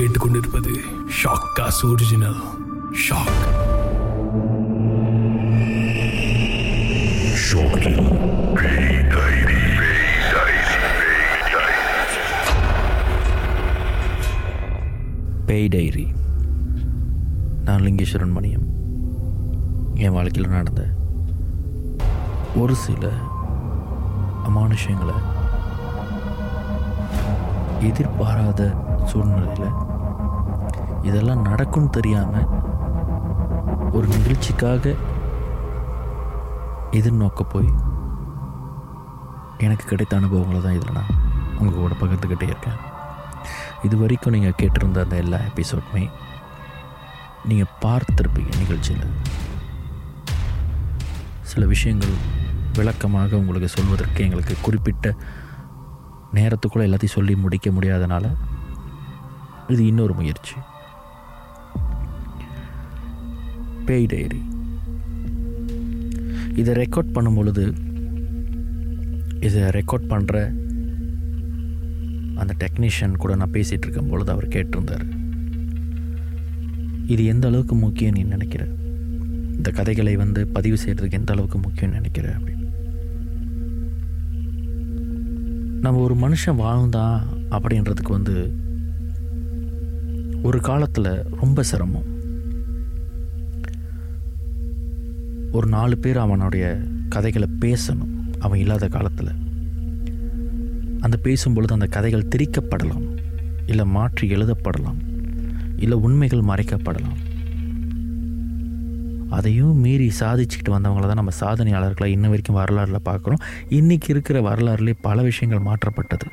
கேட்டுக்கொண்டிருப்பது shock cos original shock பேய் diary நான் லிங்கேஸ்வரன் மணியம். என் வாழ்க்கையில் நடந்த ஒரு சில அமானுஷங்களை எதிர்பாராத சூழ்நிலையில் இதெல்லாம் நடக்கும்னு தெரியாமல் ஒரு நிகழ்ச்சிக்காக எதிர்நோக்க போய் எனக்கு கிடைத்த அனுபவங்களை தான் இதில் நான் உங்கள் கூட பகிர்ந்துக்கிட்டே இருக்கேன். இது வரைக்கும் நீங்கள் கேட்டிருந்த அந்த எல்லா எபிசோடுமே நீங்கள் பார்த்துருப்பீங்க நிகழ்ச்சியில். சில விஷயங்கள் விளக்கமாக உங்களுக்கு சொல்வதற்கு எங்களுக்கு குறிப்பிட்ட நேரத்துக்குள்ளே எல்லாத்தையும் சொல்லி முடிக்க முடியாதனால இது இன்னொரு முயற்சி. பேய் டைரி இதை ரெக்கார்ட் பண்ணும் பொழுது இதை ரெக்கார்ட் பண்ணுற அந்த டெக்னீஷியன் கூட நான் பேசிகிட்டு இருக்கும் பொழுது அவர் கேட்டிருந்தார். இது எந்த அளவுக்கு முக்கியம் நீ நினைக்கிற? இந்த கதைகளை வந்து பதிவு செய்கிறதுக்கு எந்த அளவுக்கு முக்கியம் நினைக்கிற அப்படின்னு நம்ம ஒரு மனுஷன் வாழ்ந்தான் அப்படின்றதுக்கு வந்து ஒரு காலத்தில் ரொம்ப சிரமம். ஒரு நாலு பேர் அவனுடைய கதைகளை பேசணும். அவன் இல்லாத காலத்தில். அந்த பேசும்பொழுது அந்த கதைகள் திரிக்கப்படலாம். இல்லை மாற்றி எழுதப்படலாம். இல்லை உண்மைகள் மறைக்கப்படலாம். அதையும் மீறி சாதிச்சுக்கிட்டு வந்தவங்கள தான் நம்ம சாதனையாளர்களை இன்ன வரைக்கும் வரலாறில் பார்க்குறோம். இன்றைக்கி இருக்கிற வரலாறுலேயே பல விஷயங்கள் மாற்றப்பட்டது.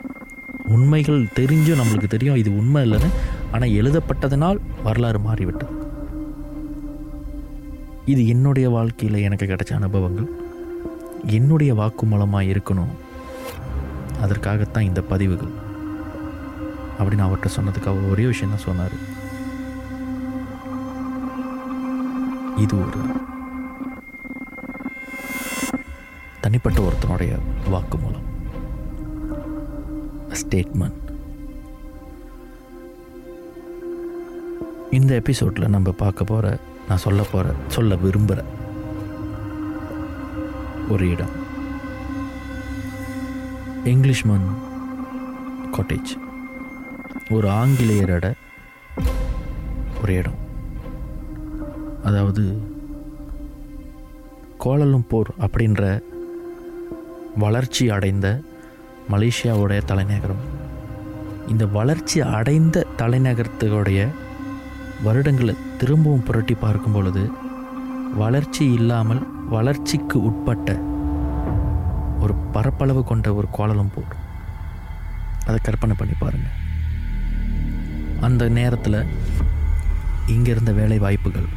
உண்மைகள் தெரிஞ்சும் நம்மளுக்கு தெரியும். இது உண்மை இல்லைன்னு ஆனால் எழுதப்பட்டதனால் வரலாறு மாறிவிட்டது. இது என்னுடைய வாழ்க்கையில் எனக்கு கிடைச்ச அனுபவங்கள். என்னுடைய வாக்குமூலமாக இருக்கணும். அதற்காகத்தான் இந்த பதிவுகள். அப்படின்னு அவர்கிட்ட சொன்னதுக்கு அவர் ஒரே விஷயம் தான் சொன்னார். இது ஒரு தனிப்பட்ட ஒருத்தனுடைய வாக்குமூலம். ஸ்டேட்மெண்ட் இந்த எபிசோடில் நம்ம பார்க்க போகிற நான் சொல்ல போகிற சொல்ல விரும்புகிற ஒரு இடம். இங்கிலீஷ்மன் காட்டேஜ் ஒரு ஆங்கிலேயரோட ஒரு இடம். அதாவது கோலலும்பூர் அப்படின்ற வளர்ச்சி அடைந்த மலேசியாவுடைய தலைநகரம். இந்த வளர்ச்சி அடைந்த தலைநகரத்துடைய வருடங்களை திரும்பவும் புரட்டி பார்க்கும் பொழுது வளர்ச்சி இல்லாமல் வளர்ச்சிக்கு உட்பட்ட ஒரு பரப்பளவு கொண்ட ஒரு கோலலம்பூர் அதை கற்பனை பண்ணி பாருங்கள் அந்த நேரத்தில் இங்கே இருந்த வேலை வாய்ப்புகள்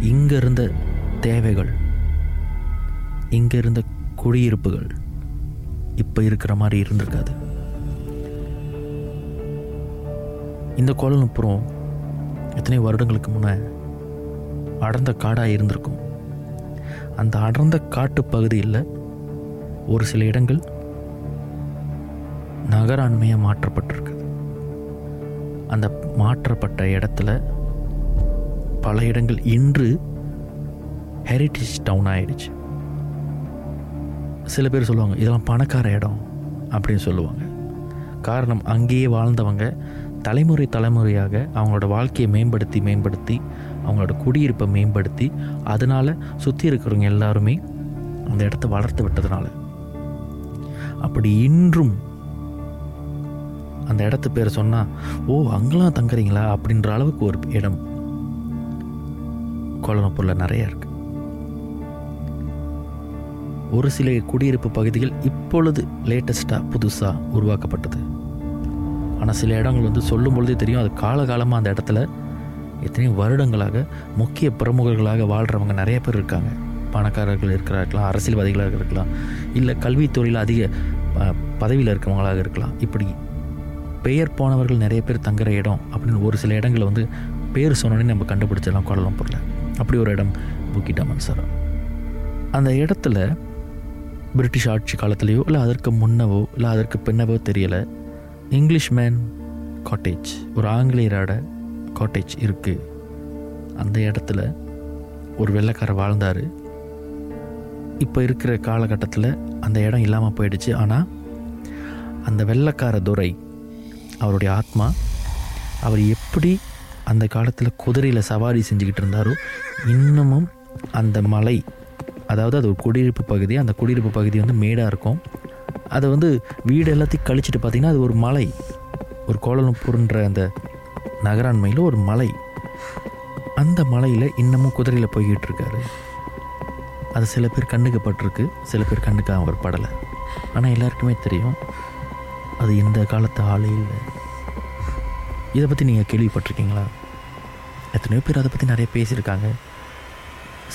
இங்கே இருந்த தேவைகள் இங்கே இருந்த குடியிருப்புகள் இப்போ இருக்கிற மாதிரி இருந்திருக்காது. இந்த கோலலம்புரம் எத்தனை வருடங்களுக்கு முன்னே அடர்ந்த காடாக இருந்திருக்கும். அந்த அடர்ந்த காட்டு பகுதியில் ஒரு சில இடங்கள் நகராண்மையாக மாற்றப்பட்டிருக்குது. அந்த மாற்றப்பட்ட இடத்துல பல இடங்கள் இன்று ஹெரிட்டேஜ் டவுன் ஆயிடுச்சு. சில பேர் சொல்லுவாங்க இதெல்லாம் பணக்கார இடம் அப்படின்னு சொல்லுவாங்க. காரணம் அங்கேயே வாழ்ந்தவங்க. தலைமுறை தலைமுறையாக அவங்களோட வாழ்க்கையை மேம்படுத்தி மேம்படுத்தி அவங்களோட குடியிருப்பை மேம்படுத்தி அதனால் சுற்றி இருக்கிறவங்க எல்லாருமே அந்த இடத்த வளர்த்து விட்டதுனால. அப்படி இன்றும் அந்த இடத்து பேர் சொன்னால் ஓ அங்கெல்லாம் தங்குறீங்களா? அப்படின்ற அளவுக்கு ஒரு இடம் கோலமப்பூரில் நிறைய இருக்கு. ஒரு சில குடியிருப்பு பகுதிகள் இப்பொழுது லேட்டஸ்ட்டாக புதுசாக உருவாக்கப்பட்டது. ஆனால் சில இடங்கள் வந்து சொல்லும் பொழுதே தெரியும். அது காலகாலமாக அந்த இடத்துல எத்தனையோ வருடங்களாக முக்கிய பிரமுகர்களாக வாழ்கிறவங்க நிறைய பேர் இருக்காங்க. பணக்காரர்கள் இருக்கிறார்களாம் அரசியல்வாதிகளாக இருக்கலாம் இல்லை கல்வித்துறையில் அதிக பதவியில் இருக்கிறவங்களாக இருக்கலாம். இப்படி பெயர் போனவர்கள் நிறைய பேர் தங்குற இடம் அப்படின்னு ஒரு சில இடங்களை வந்து பேர் சொன்னோன்னே நம்ம கண்டுபிடிச்சிடலாம் கோலம்பூரில் அப்படி ஒரு இடம் புக்கிட்டாமன் சார். அந்த இடத்துல பிரிட்டிஷ் ஆட்சி காலத்திலேயோ இல்லை அதற்கு முன்னவோ இல்லை அதற்கு பின்னவோ தெரியலை. இங்கிலீஷ் மேன் காட்டேஜ் ஒரு ஆங்கிலேயரோட காட்டேஜ் இருக்குது அந்த இடத்துல ஒரு வெள்ளைக்காரர் வாழ்ந்தார். இப்போ இருக்கிற காலகட்டத்தில் அந்த இடம் இல்லாமல் போயிடுச்சு. ஆனால் அந்த வெள்ளைக்கார துறை அவருடைய ஆத்மா அவர் எப்படி அந்த காலத்தில் குதிரையில் சவாரி செஞ்சுக்கிட்டு இருந்தாரோ இன்னமும் அந்த மலை அதாவது அது ஒரு குடியிருப்பு பகுதி அந்த குடியிருப்பு பகுதி வந்து மேடாக இருக்கும். அதை வந்து வீடு எல்லாத்தையும் கழிச்சிட்டு பார்த்தீங்கன்னா அது ஒரு மலை. ஒரு கோலம்பூர்ன்ற அந்த நகராண்மையில் ஒரு மலை. அந்த மலையில் இன்னமும் குதிரையில் போய்கிட்டு இருக்காரு. அது சில பேர் கண்ணுக்கு பட்டிருக்கு சில பேர் கண்ணுக்கு அவர் படலை. ஆனால் எல்லாருக்குமே தெரியும் அது இந்த காலத்து ஆளே இல்லை. இதை பற்றி நீங்கள் கேள்விப்பட்டிருக்கீங்களா? எத்தனையோ பேர் அதை பற்றி நிறைய பேசியிருக்காங்க.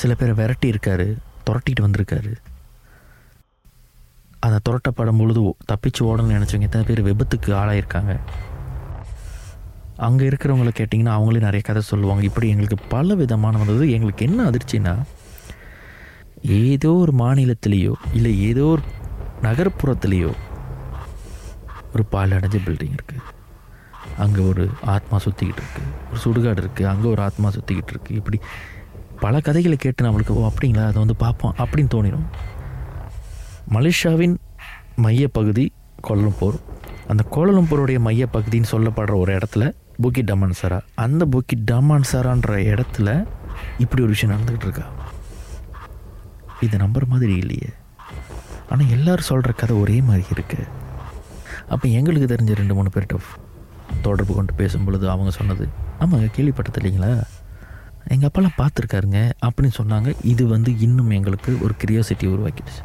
சில பேரை விரட்டி இருக்காரு துரட்டிட்டு வந்திருக்காரு. அதை துரட்டப்படும் பொழுது தப்பிச்சு ஓடணும்னு நினச்சவங்க எத்தனை பேர் விபத்துக்கு ஆளாயிருக்காங்க. அங்கே இருக்கிறவங்கள கேட்டிங்கன்னா அவங்களே நிறைய கதை சொல்லுவாங்க. இப்படி எங்களுக்கு பல விதமான வந்தது. எங்களுக்கு என்ன அதிர்ச்சின்னா ஏதோ ஒரு மாநிலத்திலேயோ இல்லை ஏதோ ஒரு நகர்ப்புறத்துலேயோ ஒரு பால் அடைஞ்ச பில்டிங் இருக்குது அங்கே ஒரு ஆத்மா சுற்றிக்கிட்டு இருக்குது ஒரு சுடுகாடு இருக்குது அங்கே ஒரு ஆத்மா சுற்றிக்கிட்டு இருக்குது இப்படி பல கதைகளை கேட்டு நம்மளுக்கு ஓ அப்படிங்களா? அதை வந்து பார்ப்போம். அப்படின்னு தோணிடும் மலேசியாவின் மையப்பகுதி கோலம்பூர். அந்த கோலம்பூருடைய மையப்பகுதின்னு சொல்லப்படுற ஒரு இடத்துல புக்கி டமான்சரா அந்த புக்கி டமான்சரான்ற இடத்துல இப்படி ஒரு விஷயம் நடந்துக்கிட்டு இருக்கா இது நம்புற மாதிரி இல்லையே. ஆனால் எல்லாரும் சொல்கிற கதை ஒரே மாதிரி இருக்குது அப்போ எங்களுக்கு தெரிஞ்ச ரெண்டு மூணு பேர்கிட்ட தொடர்பு கொண்டு பேசும் பொழுது அவங்க சொன்னது ஆமாங்க கேள்விப்பட்டது இல்லைங்களா? எங்கள் அப்பாலாம் பார்த்துருக்காருங்க அப்படின்னு சொன்னாங்க. இது வந்து இன்னும் எங்களுக்கு ஒரு கிரியோசிட்டி உருவாக்கிடுச்சு.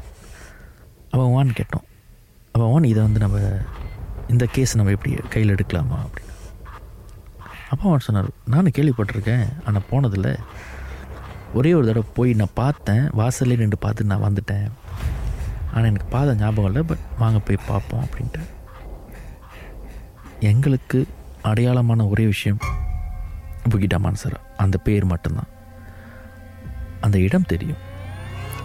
அவன் வான் கேட்டோம். அவன் வான் இதை வந்து நம்ம இந்த கேஸ் நம்ம எப்படி கையில் எடுக்கலாமா அப்படின்னு. அப்பா அவன் சொன்னார் நானும் கேள்விப்பட்டிருக்கேன் ஆனால் போனதில்லை. ஒரே ஒரு தடவை போய் நான் பார்த்தேன் வாசல்லே நின்று பார்த்து நான் வந்துட்டேன். ஆனால் எனக்கு பார்த்த ஞாபகம் இல்லை பட் வாங்க போய் பார்ப்போம் அப்படின்ட்டு எங்களுக்கு அடையாளமான ஒரே விஷயம் புகிடா மான்சரா அந்த பேர் மட்டும்தான். அந்த இடம் தெரியும்.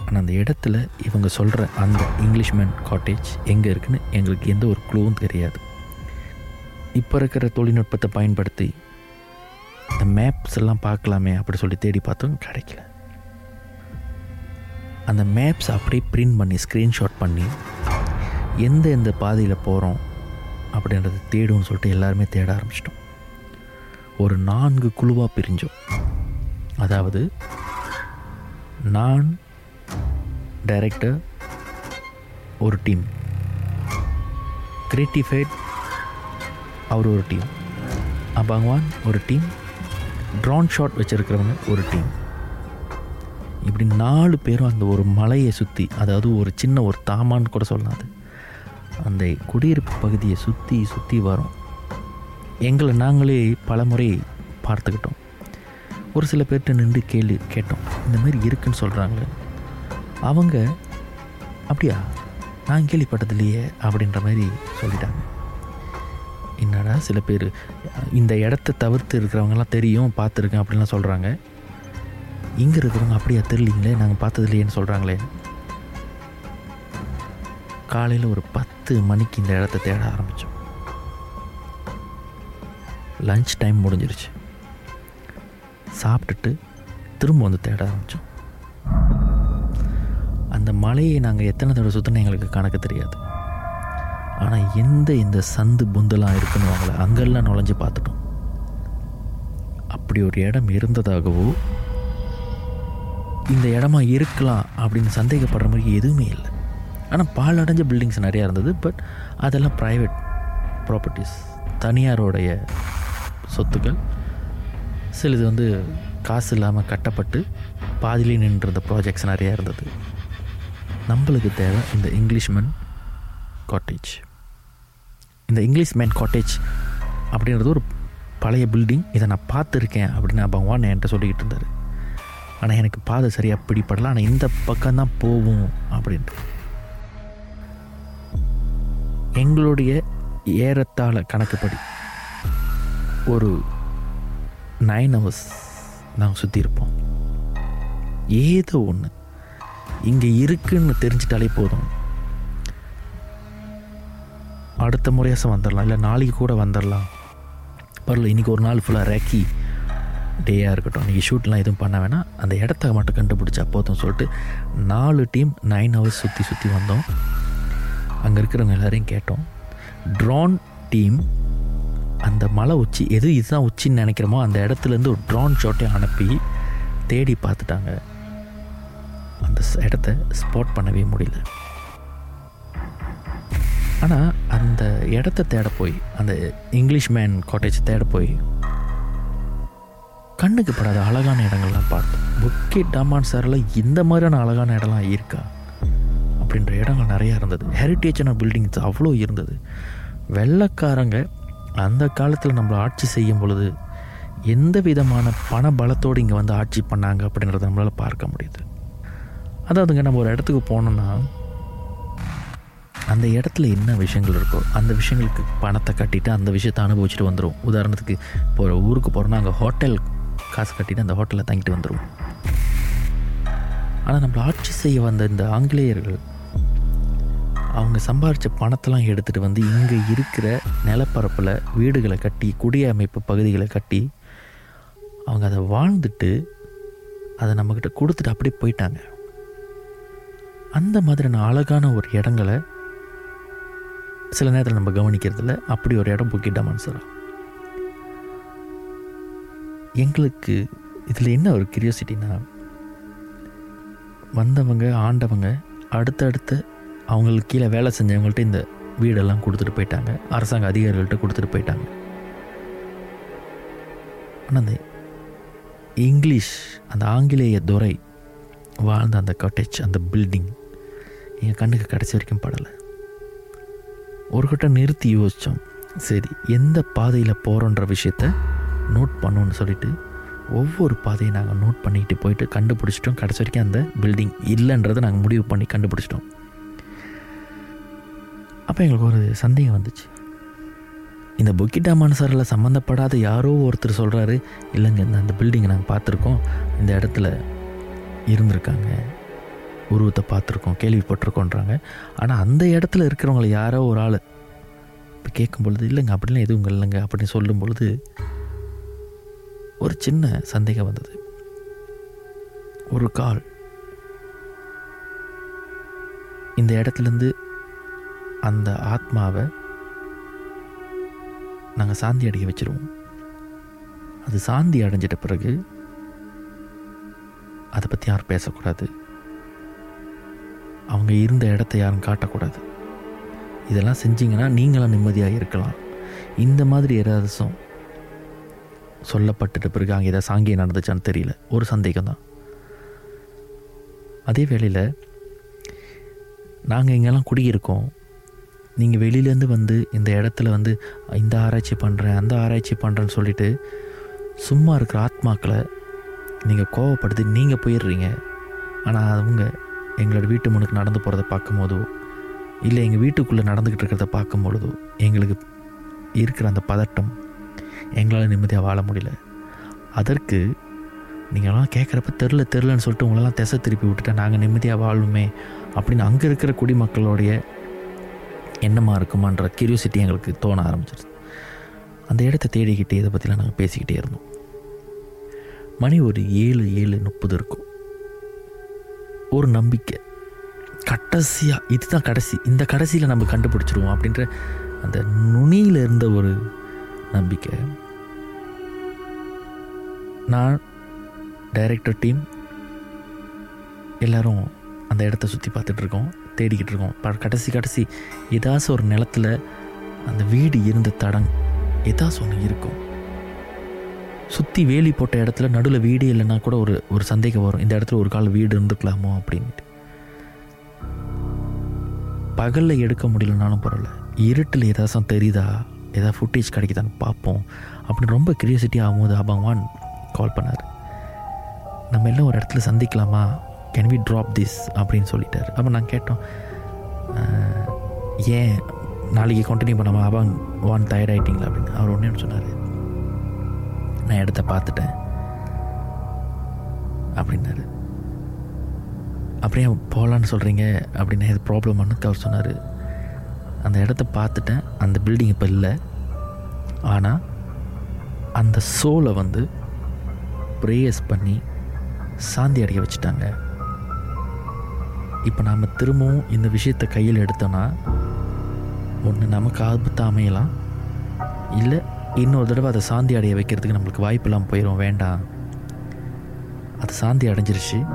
ஆனால் அந்த இடத்துல இவங்க சொல்கிற அந்த இங்கிலீஷ்மேன் காட்டேஜ் எங்கே இருக்குன்னு எங்களுக்கு எந்த ஒரு க்ளூவும் தெரியாது. இப்போ இருக்கிற தொழில்நுட்பத்தை பயன்படுத்தி இந்த மேப்ஸ் எல்லாம் பார்க்கலாமே அப்படி சொல்லி தேடி பார்த்தோம் கிடைக்கல. அந்த மேப்ஸ் அப்படியே பிரிண்ட் பண்ணி ஸ்க்ரீன்ஷாட் பண்ணி எந்த எந்த பாதையில் போகிறோம் அப்படின்றத தேடும்னு சொல்லிட்டு எல்லாருமே தேட ஆரம்பிச்சிட்டோம். ஒரு நான்கு குழுவாக பிரிஞ்சோம். அதாவது நான் டைரக்டர் ஒரு டீம் கிரியேட்டிஃபைட் அவர் ஒரு டீம் அபாங்வான் ஒரு டீம் ட்ரான் ஷாட் வச்சுருக்கிறவங்க ஒரு டீம் இப்படி நாலு பேரும் அந்த ஒரு மலையை சுற்றி அதாவது ஒரு சின்ன ஒரு தாமான்னு கூட சொல்லாது அது. அந்த குடியிருப்பு பகுதியை சுற்றி சுற்றி வரோம். எங்களை நாங்களே பல முறை பார்த்துக்கிட்டோம். ஒரு சில பேர்கிட்ட நின்று கேள்வி கேட்டோம். இந்த மாதிரி இருக்குன்னு சொல்கிறாங்களே அவங்க அப்படியா? நான் கேள்விப்பட்டது இல்லையே அப்படின்ற மாதிரி சொல்லிட்டாங்க. என்னடா சில பேர் இந்த இடத்த தவிர்த்து இருக்கிறவங்கலாம் தெரியும் பார்த்துருக்கேன் அப்படின்லாம் சொல்கிறாங்க இங்கே இருக்கிறவங்க அப்படியா தெரியலீங்களே நாங்கள் பார்த்தது இல்லையேன்னு சொல்கிறாங்களே காலையில் ஒரு பத்து மணிக்கு இந்த இடத்த தேட ஆரம்பித்தோம் லஞ்ச் டைம் முடிஞ்சிருச்சு. சாப்பிட்டுட்டு திரும்ப வந்து தேட ஆரம்பித்தோம் அந்த மலையை நாங்கள் எத்தனை தடவை சுற்றின எங்களுக்கு கணக்கு தெரியாது. ஆனால் எந்த இந்த சந்து புந்தெல்லாம் இருக்குன்னு அவங்கள அங்கெல்லாம் நுழைஞ்சு பார்த்துட்டோம். அப்படி ஒரு இடம் இருந்ததாகவோ இந்த இடமா இருக்கலாம் அப்படின்னு சந்தேகப்படுற மாதிரி எதுவுமே இல்லை. ஆனால் பால் அடைஞ்ச பில்டிங்ஸ் நிறையா இருந்தது பட் அதெல்லாம் ப்ரைவேட் ப்ராப்பர்ட்டிஸ் தனியாரோடைய சொத்துக்கள். சிலது வந்து காசு இல்லாமல் கட்டப்பட்டு பாதிலே நின்றிருந்த ப்ராஜெக்ட்ஸ் நிறையா இருந்தது. நம்மளுக்கு தேவை இந்த இங்கிலீஷ்மேன் காட்டேஜ் இந்த இங்கிலீஷ்மேன் காட்டேஜ் அப்படின்றது ஒரு பழைய பில்டிங் இதை நான் பார்த்துருக்கேன் அப்படின்னு பகவான் என்கிட்ட சொல்லிக்கிட்டு இருந்தார். ஆனால் எனக்கு பாதை சரியாக பிடிப்படல ஆனால் இந்த பக்கம்தான் போவோம் அப்படின்ட்டு. எங்களுடைய ஏறத்தாழ கணக்குப்படி ஒரு நைன் ஹவர்ஸ் நாங்கள் சுற்றி இருப்போம் ஏதோ ஒன்று இங்கே இருக்குன்னு தெரிஞ்சிட்டாலே போதும். அடுத்த முறையாசம் வந்துடலாம் இல்லை நாளைக்கு கூட வந்துடலாம் பரவாயில்ல இன்றைக்கி ஒரு நாள் ஃபுல்லாக ரேக்கி டேயாக இருக்கட்டும். இன்றைக்கி ஷூட்லாம் எதுவும் பண்ண வேணாம். அந்த இடத்த மட்டும் கண்டுபிடிச்சா போதும் சொல்லிட்டு நாலு டீம் நைன் ஹவர்ஸ் சுற்றி சுற்றி வந்தோம். அங்கே இருக்கிறவங்க எல்லோரையும் கேட்டோம். ட்ரான் டீம் அந்த மலை உச்சி எது இதுதான் உச்சின்னு நினைக்கிறோமோ அந்த இடத்துலேருந்து ஒரு ட்ரான் ஷாட்டையும் அனுப்பி தேடி பார்த்துட்டாங்க. அந்த இடத்த ஸ்பாட் பண்ணவே முடியல. ஆனால் அந்த இடத்த தேட போய் அந்த இங்கிலீஷ் மேன் காட்டேஜ் தேட போய் கண்ணுக்கு படாத அழகான இடங்கள்லாம் பார்த்தோம் புக்கே டாமான் சாரில் இந்த மாதிரியான அழகான இடம்லாம் இருக்கா? அப்படின்ற இடங்கள் நிறையா இருந்தது. ஹெரிட்டேஜான பில்டிங்ஸ் அவ்வளோ இருந்தது. வெள்ளைக்காரங்க அந்த காலத்தில் நம்மளை ஆட்சி செய்யும் பொழுது எந்த விதமான பண பலத்தோடு இங்கே வந்து ஆட்சி பண்ணாங்க அப்படின்றத நம்மளால் பார்க்க முடியுது. அதாவதுங்க நம்ம ஒரு இடத்துக்கு போனோம்னா அந்த இடத்துல என்ன விஷயங்கள் இருக்கோ அந்த விஷயங்களுக்கு பணத்தை கட்டிட்டு அந்த விஷயத்தை அனுபவிச்சுட்டு வந்துடும் உதாரணத்துக்கு இப்போ ஊருக்கு போகிறோன்னா அங்கே ஹோட்டல் காசு கட்டிட்டு அந்த ஹோட்டலில் தங்கிட்டு வந்துடும் ஆனால் நம்மளை ஆட்சி செய்ய வந்த இந்த ஆங்கிலேயர்கள் அவங்க சம்பாரித்த பணத்தெல்லாம் எடுத்துகிட்டு வந்து இங்கே இருக்கிற நிலப்பரப்பில் வீடுகளை கட்டி குடியமைப்பு பகுதிகளை கட்டி அவங்க அதை வாழ்ந்துட்டு அதை நம்மக்கிட்ட கொடுத்துட்டு அப்படியே போயிட்டாங்க. அந்த மாதிரியான அழகான ஒரு இடங்களை சில நேரத்தில் நம்ம கவனிக்கிறதில்ல. அப்படி ஒரு இடம் புக்கிட்ட மனசுரா எங்களுக்கு இதில் என்ன ஒரு கிரியோசிட்டினா வந்தவங்க ஆண்டவங்க அடுத்தடுத்து அவங்களுக்கு கீழே வேலை செஞ்சவங்கள்ட்ட இந்த வீடெல்லாம் கொடுத்துட்டு போயிட்டாங்க. அரசாங்க அதிகாரிகள்கிட்ட கொடுத்துட்டு போயிட்டாங்க. ஆனால் அந்த இங்கிலீஷ் அந்த ஆங்கிலேய துறை வாழ்ந்த அந்த கட்டேஜ் அந்த பில்டிங் என் கண்ணுக்கு கடைசி வரைக்கும் படலை. ஒரு கட்டம் நிறுத்தி யோசித்தோம் சரி எந்த பாதையில் போகிறோன்ற விஷயத்த நோட் பண்ணோன்னு சொல்லிட்டு ஒவ்வொரு பாதையை நாங்கள் நோட் பண்ணிக்கிட்டு போயிட்டு கண்டுபிடிச்சிட்டோம். கடைசி வரைக்கும் அந்த பில்டிங் இல்லைன்றதை நாங்கள் முடிவு பண்ணி கண்டுபிடிச்சிட்டோம். அப்போ எங்களுக்கு ஒரு சந்தேகம் வந்துச்சு. இந்த புக்கிட்டா மனசாரில் சம்மந்தப்படாத யாரோ ஒருத்தர் சொல்கிறாரு இல்லைங்க இந்த அந்த பில்டிங்கை நாங்கள் பார்த்துருக்கோம். இந்த இடத்துல இருந்திருக்காங்க. உருவத்தை பார்த்துருக்கோம் கேள்விப்பட்டிருக்கோன்றாங்க. ஆனால் அந்த இடத்துல இருக்கிறவங்கள யாரோ ஒரு ஆள் இப்போ கேட்கும் பொழுது இல்லைங்க அப்படிலாம் எதுவும் இல்லைங்க அப்படின்னு சொல்லும் பொழுது ஒரு சின்ன சந்தேகம் வந்தது. ஒரு கால். இந்த இடத்துலேருந்து அந்த ஆத்மாவை நாங்கள் சாந்தி அடைய வச்சிருவோம். அது சாந்தி அடைஞ்சிட்ட பிறகு அதை பற்றி யாரும் பேசக்கூடாது. அவங்க இருந்த இடத்த யாரும் காட்டக்கூடாது. இதெல்லாம் செஞ்சிங்கன்னா நீங்களும் நிம்மதியாக இருக்கலாம். இந்த மாதிரி ஏதாச்சும் சொல்லப்பட்டுட்ட பிறகு அங்கே ஏதாவது சாங்கியம் நடந்துச்சான்னு தெரியல. ஒரு சந்தேகம் தான் அதே வேளையில் நாங்கள் இங்கெல்லாம் குடியிருக்கோம். நீங்கள் வெளியிலேருந்து வந்து இந்த இடத்துல வந்து இந்த ஆராய்ச்சி பண்ணுறேன் அந்த ஆராய்ச்சி பண்ணுறேன்னு சொல்லிட்டு சும்மா இருக்கிற ஆத்மாக்களை நீங்கள் கோவப்படுத்தி நீங்கள் போயிடுறீங்க. ஆனால் அவங்க எங்களோட வீட்டு முனுக்கு நடந்து போகிறத பார்க்கும்போதோ இல்லை எங்கள் வீட்டுக்குள்ளே நடந்துக்கிட்டு இருக்கிறத பார்க்கும் பொழுதோ எங்களுக்கு இருக்கிற அந்த பதட்டம் எங்களால் நிம்மதியாக வாழ முடியல. அதற்கு நீங்களாம் கேட்குறப்ப தெரில தெரிலன்னு சொல்லிட்டு உங்களெல்லாம் திசை திருப்பி விட்டுட்டா நாங்கள் நிம்மதியாக வாழுமே அப்படின்னு அங்கே இருக்கிற குடிமக்களுடைய எண்ணமாக இருக்குமான்ற கியூரியோசிட்டி எங்களுக்கு தோண ஆரம்பிச்சிருச்சு. அந்த இடத்த தேடிக்கிட்டே இதை பற்றிலாம் நாங்கள் பேசிக்கிட்டே இருந்தோம். மணி ஒரு ஏழு ஏழு முப்பது இருக்கும். ஒரு நம்பிக்கை. கடைசியாக இதுதான் கடைசி. இந்த கடைசியில் நம்ம கண்டுபிடிச்சிருவோம் அப்படின்ற அந்த நுனியில் இருந்த ஒரு நம்பிக்கை. நான் டைரக்டர் டீம் எல்லோரும் அந்த இடத்த சுற்றி பார்த்துட்ருக்கோம் தேடிக்கிட்டு இருக்கோம். ப- கடைசி கடைசி ஏதாச்சும் ஒரு நிலத்துல அந்த வீடு இருந்த தடம் ஏதாச்சும் ஒன்று இருக்கும். சுற்றி வேலி போட்ட இடத்துல நடுவில் வீடு இல்லைன்னா கூட ஒரு ஒரு சந்தேகம் வரும். இந்த இடத்துல ஒரு கால வீடு இருந்துக்கலாமோ அப்படின்ட்டு. பகலில் எடுக்க முடியலனாலும் பரவாயில்ல. இருட்டில் ஏதாச்சும் தெரியுதா? ஏதாவது ஃபுட்டேஜ் கிடைக்குதான்னு பார்ப்போம். அப்படின்னு ரொம்ப கியூரியாசிட்டி ஆகும்போது அபவான் கால் பண்ணார். நம்ம எல்லாம் ஒரு இடத்துல சந்திக்கலாமா? கேன் வி ட்ராப் திஸ் அப்படின்னு சொல்லிட்டார். அப்போ நாங்கள் கேட்டோம் ஏன் நாளைக்கு கண்டினியூ பண்ணாமல் அபாங் வான் டயர்ட் ஆகிட்டீங்களா அப்படின்னு. அவர் ஒன்றே சொன்னார் நான் இடத்த பார்த்துட்டேன். அப்படின்னாரு. அப்படியே போகலான்னு சொல்கிறீங்க அப்படின்னு எது ப்ராப்ளம் அவர் சொன்னார். அந்த இடத்த பார்த்துட்டேன். அந்த பில்டிங் இப்போ இல்லை. ஆனால் அந்த சோலை வந்து ப்ரேயர்ஸ் பண்ணி சாந்தி அடைய வச்சுட்டாங்க. இப்போ நாம் திரும்பவும் இந்த விஷயத்தை கையில் எடுத்தோன்னா ஒன்று நமக்கு ஆபத்து அமையலாம். இல்லை இன்னொரு தடவை அதை சாந்தி அடைய வைக்கிறதுக்கு நம்மளுக்கு வாய்ப்பெல்லாம் போயிடும் வேண்டாம். அது சாந்தி அடைஞ்சிருச்சு.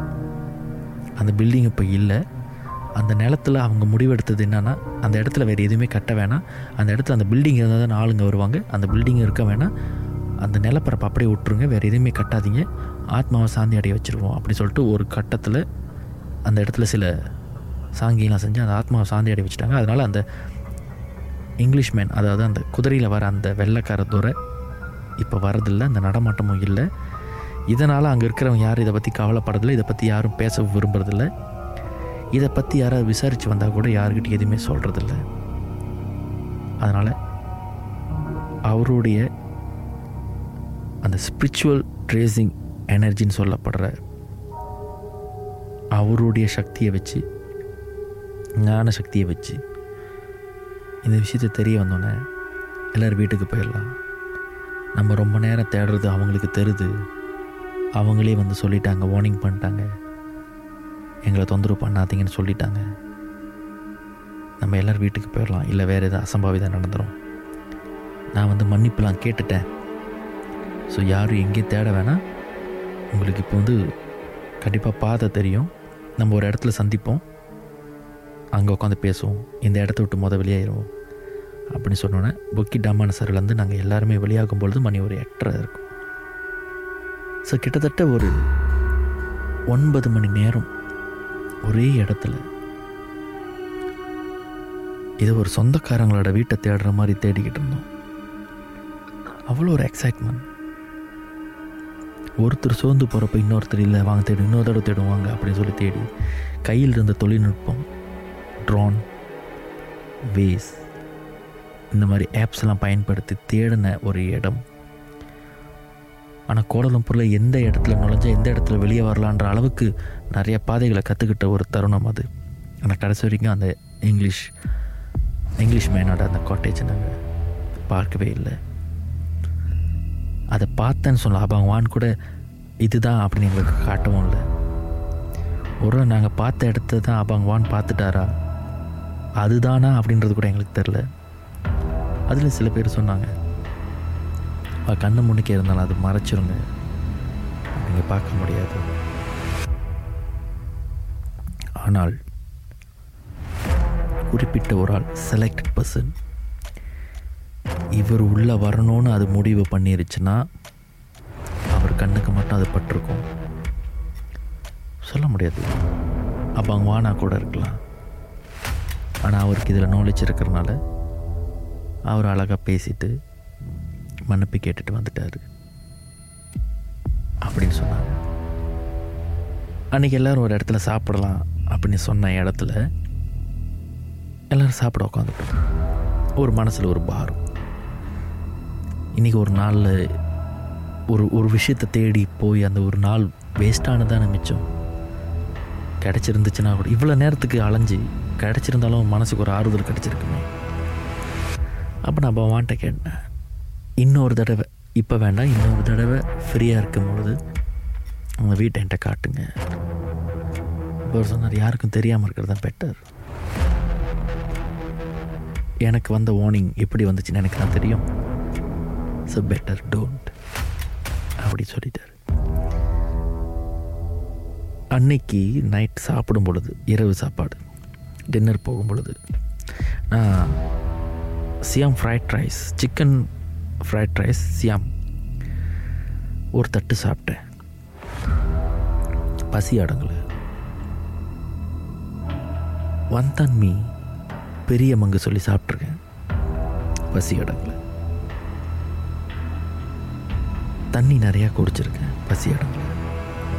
அந்த பில்டிங் இப்போ இல்லை. அந்த நிலத்தில் அவங்க முடிவெடுத்தது என்னென்னா அந்த இடத்துல வேறு எதுவுமே கட்ட வேணாம். அந்த இடத்துல அந்த பில்டிங் இருந்தால் தான் ஆளுங்க வருவாங்க. அந்த பில்டிங் இருக்க வேணாம். அந்த நிலப்பரப்பை அப்படியே விட்டுருங்க. வேறு எதுவுமே கட்டாதீங்க. ஆத்மாவை சாந்தி அடைய வச்சுருவோம் அப்படி சொல்லிட்டு ஒரு கட்டத்தில் அந்த இடத்துல சில சாங்கியெல்லாம் செஞ்சு அந்த ஆத்மாவை சாந்தி அடைய வச்சுட்டாங்க. அதனால் அந்த இங்கிலீஷ் மேன் அதாவது அந்த குதிரையில் வர அந்த வெள்ளைக்கார துறை இப்போ வரதில்லை அந்த நடமாட்டமும் இல்லை. இதனால் அங்கே இருக்கிறவங்க யாரும் இதை பற்றி கவலைப்படுறதில்லை இதை பற்றி யாரும் பேச விரும்புறதில்ல. இதை பற்றி யாராவது விசாரித்து வந்தால் கூட யாருக்கிட்ட எதுவுமே சொல்கிறதில்ல அதனால் அவருடைய அந்த ஸ்பிரிச்சுவல் ட்ரேசிங் எனர்ஜின்னு சொல்லப்படுற அவருடைய சக்தியை வச்சு ஞான சக்தியை வச்சு இந்த விஷயத்தை தெரிய வந்தோடனே எல்லோரும் வீட்டுக்கு போயிடலாம். நம்ம ரொம்ப நேரம் தேடுறது அவங்களுக்கு தெருது. அவங்களே வந்து சொல்லிட்டாங்க வார்னிங் பண்ணிட்டாங்க. எங்களை தொந்தரவு பண்ணாதீங்கன்னு சொல்லிட்டாங்க. நம்ம எல்லோரும் வீட்டுக்கு போயிடலாம். இல்லை வேறு எதாவது அசம்பாவிதம் நடந்துடும் நான் வந்து மன்னிப்புலாம் கேட்டுட்டேன். ஸோ யாரும் எங்கேயும் தேட வேணாம். உங்களுக்கு இப்போ வந்து கண்டிப்பாக பாதை தெரியும். நம்ம ஒரு இடத்துல சந்திப்போம். அங்கே உட்காந்து பேசுவோம். இந்த இடத்த விட்டு மொதல் வெளியாயிடுவோம் அப்படின்னு சொன்னோன்னே புக்கி டாமான சருலேருந்து நாங்கள் எல்லாருமே வெளியாகும் பொழுது மணி ஒரு எட்டரை இருக்கும். ஸோ கிட்டத்தட்ட ஒரு ஒன்பது மணி நேரம் ஒரே இடத்துல. இது ஒரு சொந்தக்காரங்களோட வீட்டை தேடுற மாதிரி தேடிக்கிட்டு இருந்தோம். அவ்வளோ ஒரு எக்ஸைட்மெண்ட் ஒருத்தர் சோர்ந்து போகிறப்ப இன்னொருத்தர் இல்லை வாங்க தேடும் இன்னொரு தடவை தேடுவாங்க அப்படின்னு சொல்லி தேடி கையில் இருந்த தொழில்நுட்பம் ட்ரோன் வேஸ் இந்த மாதிரி ஆப்ஸ் எல்லாம் பயன்படுத்தி தேடின ஒரு இடம். ஆனால் கோடலம்பூரில் எந்த இடத்துல நுழைஞ்சா எந்த இடத்துல வெளியே வரலான்ற அளவுக்கு நிறைய பாதைகளை கற்றுக்கிட்ட ஒரு தருணம் அது. ஆனால் கடைசி வரைக்கும் அந்த இங்கிலீஷ் இங்கிலீஷ் மேனோட அந்த காட்டேஜை நாங்கள் பார்க்கவே இல்லை. அதை பார்த்தேன்னு சொல்லலாம் அபங்கவான் கூட இதுதான் அப்படின்னு எங்களுக்கு காட்டவும் இல்லை. ஒரு நாங்கள் பார்த்த இடத்த தான் அபங்கவான் பார்த்துட்டாரா? அதுதானா அப்படின்றது கூட எங்களுக்கு தெரில அதில் சில பேர் சொன்னாங்க "அவ கண்ணு முன்னுக்கே இருந்தாலும் அது மறைச்சிருங்க நீங்கள் பார்க்க முடியாது. ஆனால் குறிப்பிட்ட ஒரு ஆள் செலக்டட் பர்சன் இவர் உள்ளே வரணும்னு அது முடிவு பண்ணிருச்சுன்னா அவர் கண்ணுக்கு மட்டும் அது பட்டிருக்கும். சொல்ல முடியாது. அப்போ அவங்க வானா கூட இருக்கலாம். ஆனால் அவருக்கு இதில் நாலேஜ் இருக்கிறனால அவர் அழகாக பேசிட்டு மன்னிப்பு கேட்டுட்டு வந்துட்டார். அப்படின்னு சொன்னாங்க. அன்றைக்கி எல்லோரும் ஒரு இடத்துல சாப்பிடலாம் அப்படின்னு சொன்ன இடத்துல எல்லோரும் சாப்பிட உட்காந்துட்டோம் ஒரு மனசில் ஒரு பாரம். இன்றைக்கி ஒரு நாளில் ஒரு ஒரு விஷயத்தை தேடி போய் அந்த ஒரு நாள் வேஸ்டானதான மிச்சம். கிடச்சிருந்துச்சுன்னா கூட இவ்வளோ நேரத்துக்கு அலைஞ்சு கிடச்சிருந்தாலும் மனசுக்கு ஒரு ஆறுதல் கிடச்சிருக்குமே. அப்போ நான் பவான்ட்ட கேட்டேன் இன்னொரு தடவை இப்போ வேண்டாம் இன்னொரு தடவை ஃப்ரீயாக இருக்கும் பொழுது உங்கள் வீட்டை என்கிட்ட காட்டுங்க. அவர் சொன்னார் யாருக்கும் தெரியாமல் இருக்கிறது தான் பெட்டர் எனக்கு வந்த வார்னிங் எப்படி வந்துச்சுன்னு எனக்கு தான் தெரியும். ஸோ பெட்டர் டோன்ட் அப்படி சொல்லிட்டார். அன்னைக்கு நைட் சாப்பிடும் பொழுது இரவு சாப்பாடு. டின்னர் போகும் பொழுது நான் Siam fried rice chicken fried rice Siam ஒரு தட்டு சாப்பிட்டேன். பசி அடங்கலை. வந்தான் மீ பெரிய மங்கு சொல்லி சாப்பிட்ருக்கேன் பசி அடங்கலை. தண்ணி நிறையா குடிச்சிருக்கேன் பசி அடங்கலை.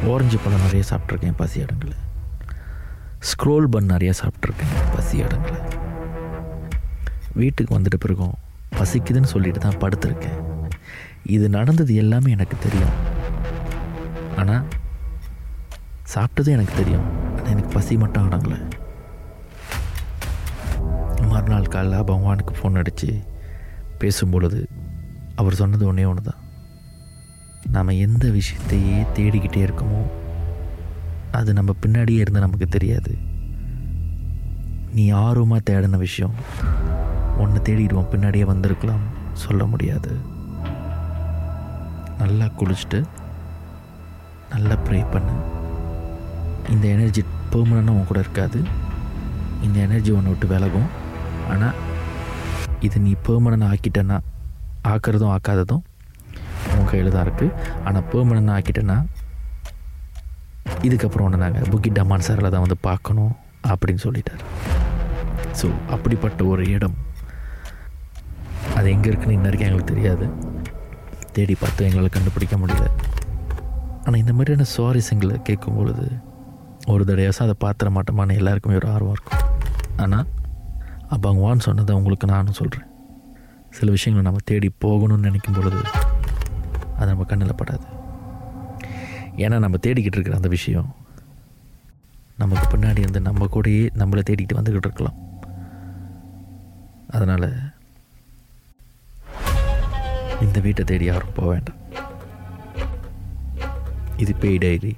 ஓரஞ்சு பழம் நிறைய சாப்பிட்ருக்கேன் பசி அடங்கலை. ஸ்க்ரோல் பன் நிறைய சாப்பிட்ருக்கேன் பசி அடங்கலை. வீட்டுக்கு வந்துட்டு பிறகும் பசிக்குதுன்னு சொல்லிட்டு தான் படுத்திருக்கேன். இது நடந்தது எல்லாமே எனக்கு தெரியும். ஆனால் சாப்பிட்டதும் எனக்கு தெரியும். ஆனால் எனக்கு பசி மட்டும் அடங்கலை. மறுநாள் காலைல பகவானுக்கு ஃபோன் அடித்து பேசும்பொழுது அவர் சொன்னது ஒன்றே ஒன்று தான் நாம் எந்த விஷயத்தையே தேடிக்கிட்டே இருக்கோமோ அது நம்ம பின்னாடியே இருந்து நமக்கு தெரியாது. நீ ஆர்வமாக தேடின விஷயம் ஒன்று தேடிடுவோம் பின்னாடியே வந்திருக்கலாம் சொல்ல முடியாது. நல்லா குளிச்சுட்டு நல்லா ப்ரே பண்ணு. இந்த எனர்ஜி பெர்மனண்டாக உன் கூட இருக்காது. இந்த எனர்ஜி ஒன்று விட்டு விலகும். ஆனால் இது நீ பெர்மனண்ட் ஆக்கிட்டேன்னா ஆக்கிறதும் ஆக்காததும் உன் கையில் தான் இருக்குது ஆனால் பெர்மனண்ட் ஆக்கிட்டேன்னா இதுக்கப்புறம் ஒன்று நாங்கள் புக்கி டமான் சாரில் தான் வந்து பார்க்கணும் அப்படின்னு சொல்லிட்டார். ஸோ அப்படிப்பட்ட ஒரு இடம். அது எங்கே இருக்குன்னு இன்ன வரைக்கும் எங்களுக்கு தெரியாது. தேடி பார்த்து எங்களால் கண்டுபிடிக்க முடியல. ஆனால் இந்த மாதிரியான சுவாரஸ்யங்களை கேட்கும் பொழுது ஒரு தடையாசம் அதை பார்த்துட மாட்டோமான்னு எல்லாருக்குமே ஒரு ஆர்வம் இருக்கும். ஆனால் அப்பாங்குவான்னு சொன்னதை உங்களுக்கு நானும் சொல்கிறேன் சில விஷயங்களை நம்ம தேடி போகணும்னு நினைக்கும் பொழுது அது நம்ம கண்ணில் படாது. ஏன்னா நம்ம தேடிக்கிட்டு இருக்கிற அந்த விஷயம் நமக்கு பின்னாடி இருந்து நம்ம கூடயே நம்மளை தேடிக்கிட்டு வந்துக்கிட்டு இருக்கலாம். அதனால் இந்த வீட்டை தேடி யாரும் போக வேண்டாம். இது பேய் டைரி.